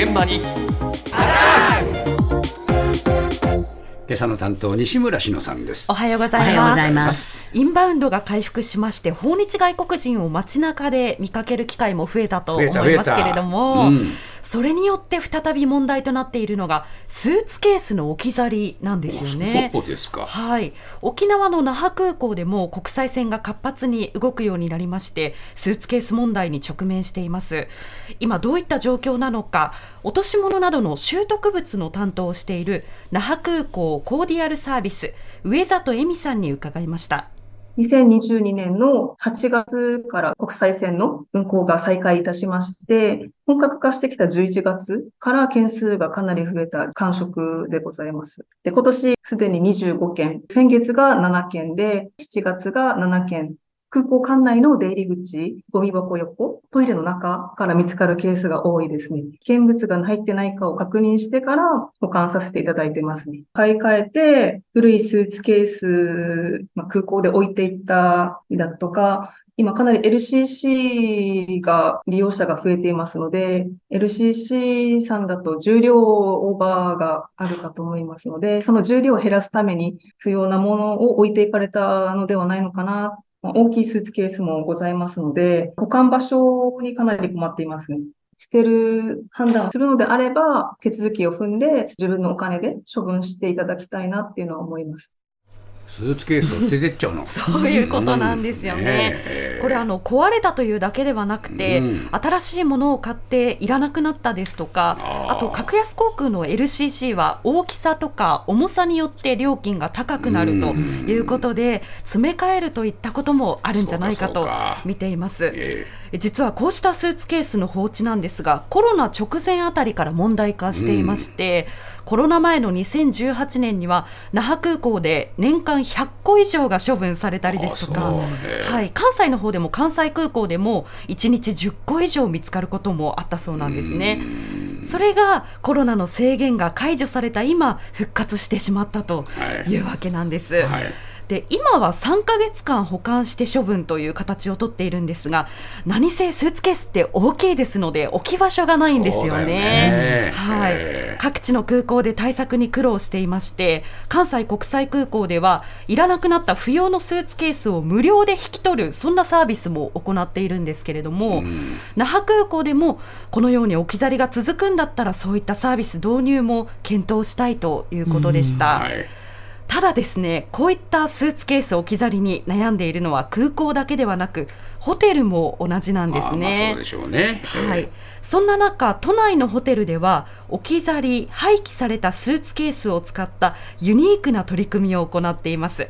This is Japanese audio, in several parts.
現場に。今朝の担当西村篠さんです。おはようございます。インバウンドが回復しまして訪日外国人を街中で見かける機会も増えたと思いますけれども、うんそれによって再び問題となっているのがスーツケースの置き去りなんですよね。はい。沖縄の那覇空港でも国際線が活発に動くようになりまして、スーツケース問題に直面しています。今どういった状況なのか、落とし物などの習得物の担当をしている那覇空港コーディアルサービス上里恵美さんに伺いました。2022年の8月から国際線の運航が再開いたしまして、本格化してきた11月から件数がかなり増えた感触でございます。で、今年すでに25件、先月が7件で、7月が7件、空港管内の出入り口、ゴミ箱横、トイレの中から見つかるケースが多いですね。危険物が入ってないかを確認してから保管させていただいてますね。買い替えて、古いスーツケース、まあ、空港で置いていったりだとか、今かなり LCC が利用者が増えていますので、LCC さんだと重量オーバーがあるかと思いますので、その重量を減らすために不要なものを置いていかれたのではないのかな大きいスーツケースもございますので、保管場所にかなり困っていますね。捨てる判断をするのであれば、手続きを踏んで自分のお金で処分していただきたいなっていうのは思います。スーツケースを捨ててっちゃうの。そういうことなんですよね。ねこれあの壊れたというだけではなくて、うん、新しいものを買っていらなくなったですとかあと格安航空の LCC は大きさとか重さによって料金が高くなるということで、詰め替えるといったこともあるんじゃないかと見ています。実はこうしたスーツケースの放置なんですがコロナ直前あたりから問題化していまして、うん、コロナ前の2018年には那覇空港で年間100個以上が処分されたりですとか、はい、関西の方でも関西空港でも1日10個以上見つかることもあったそうなんですね。それがコロナの制限が解除された今復活してしまったとい。うわけなんです。はいはいで今は3か月間保管して処分という形をとっているんですが何せスーツケースって大きいですので置き場所がないんですよね。ね。はい、各地の空港で対策に苦労していまして関西国際空港ではいらなくなった不要のスーツケースを無料で引き取るそんなサービスも行っているんですけれども、うん、那覇空港でもこのように置き去りが続くんだったらそういったサービス導入も検討したいということでした。うん。はいただですねこういったスーツケース置き去りに悩んでいるのは空港だけではなくホテルも同じなんですね。そうでしょうね、はい、そんな中都内のホテルでは置き去り廃棄されたスーツケースを使ったユニークな取り組みを行っています。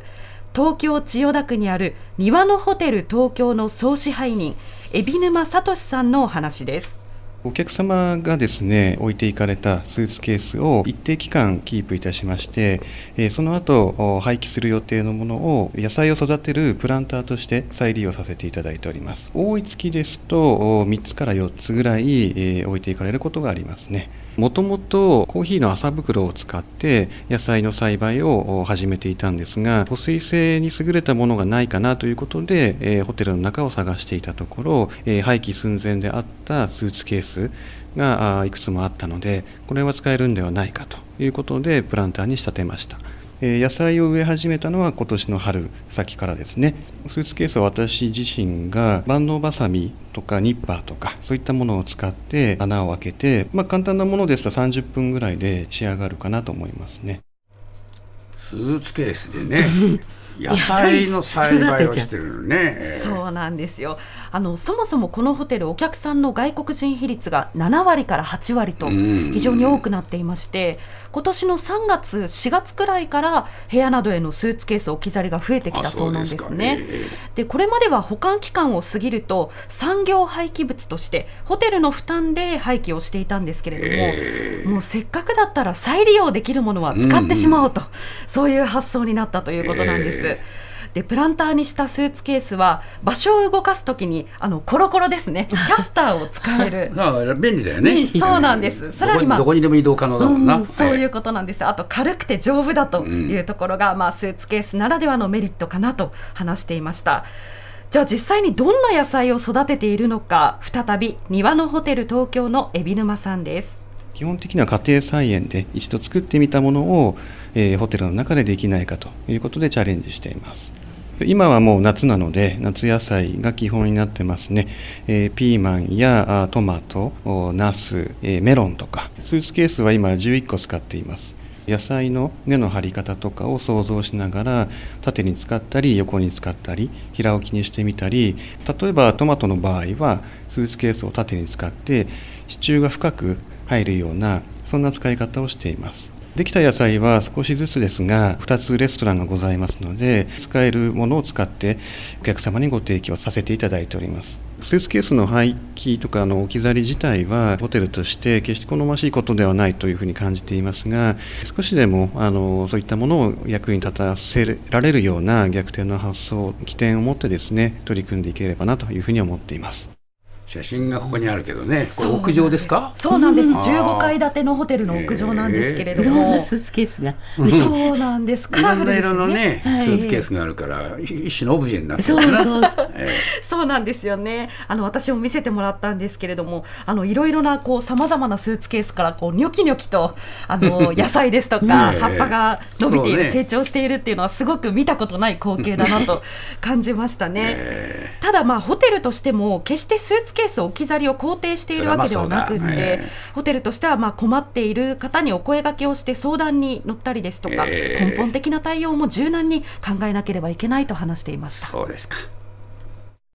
東京千代田区にある庭のホテル東京の総支配人海老沼聡さんのお話ですお客様がですね置いていかれたスーツケースを一定期間キープいたしまして、えその後廃棄する予定のものを野菜を育てるプランターとして再利用させていただいております。多い月ですと3つから4つぐらい、え置いていかれることがありますね。もともとコーヒーの麻袋を使って野菜の栽培を始めていたんですが保水性に優れたものがないかなということで、えー、ホテルの中を探していたところ、えー、廃棄寸前であったスーツケースがいくつもあったのでこれは使えるんではないかということでプランターに仕立てました。え野菜を植え始めたのは今年の春先からですねスーツケースは私自身が万能バサミとかニッパーとかそういったものを使って穴を開けて、まあ、簡単なものですと30分ぐらいで仕上がるかなと思いますねスーツケースでね 野菜の栽培をしてるね。そうなんですよ。あのそもそもこのホテルお客さんの外国人比率が7割から8割と非常に多くなっていまして、今年の3月4月くらいから部屋などへのスーツケース置き去りが増えてきたそうなんですね。でこれまでは保管期間を過ぎると産業廃棄物としてホテルの負担で廃棄をしていたんですけれども、もうせっかくだったら再利用できるものは使ってしまおうと、そういう発想になったということなんです。でプランターにしたスーツケースは場所を動かすときにあのコロコロですね。キャスターを使える。便利だよね。そうなんです。さらに、まあ、どこにでも移動可能だもんな、うん、そういうことなんです、あと軽くて丈夫だというところが、うん、まあ、スーツケースならではのメリットかなと話していました。じゃあ実際にどんな野菜を育てているのか再び庭のホテル東京の海老沼さんです。基本的には家庭菜園で一度作ってみたものを、えー、ホテルの中でできないかということでチャレンジしています。今はもう夏なので夏野菜が基本になってますね、えー、ピーマンやトマトナス、えー、メロンとか。スーツケースは今11個使っています。野菜の根の張り方とかを想像しながら縦に使ったり横に使ったり平置きにしてみたり。例えばトマトの場合はスーツケースを縦に使って支柱が深く入るようなそんな使い方をしています。できた野菜は少しずつですが2つレストランがございますので使えるものを使ってお客様にご提供させていただいておりますスーツケースの廃棄とかの置き去り自体はホテルとして決して好ましいことではないというふうに感じていますが少しでもあのそういったものを役に立たせられるような逆転の発想起点を持ってですね取り組んでいければなというふうに思っています。写真がここにあるけどね、これ屋上ですか？そうなんです、15階建てのホテルの屋上なんですけれども、スーツケースが、そうなんです、カラフル色のね、スーツケースがあるから、一種のオブジェになってるそうそうそうなんですよね、あの私も見せてもらったんですけれども、あのいろいろなこうさまざまなスーツケースからこうニョキニョキとあの 野菜ですとか、葉っぱが伸びている、成長しているっていうのはすごく見たことない光景だなと感じましたね。ただまあホテルとしても決してスーツケース置き去りを肯定しているわけではなくて、ホテルとしてはまあ困っている方にお声がけをして相談に乗ったりですとか、根本的な対応も柔軟に考えなければいけないと話していました。そうですか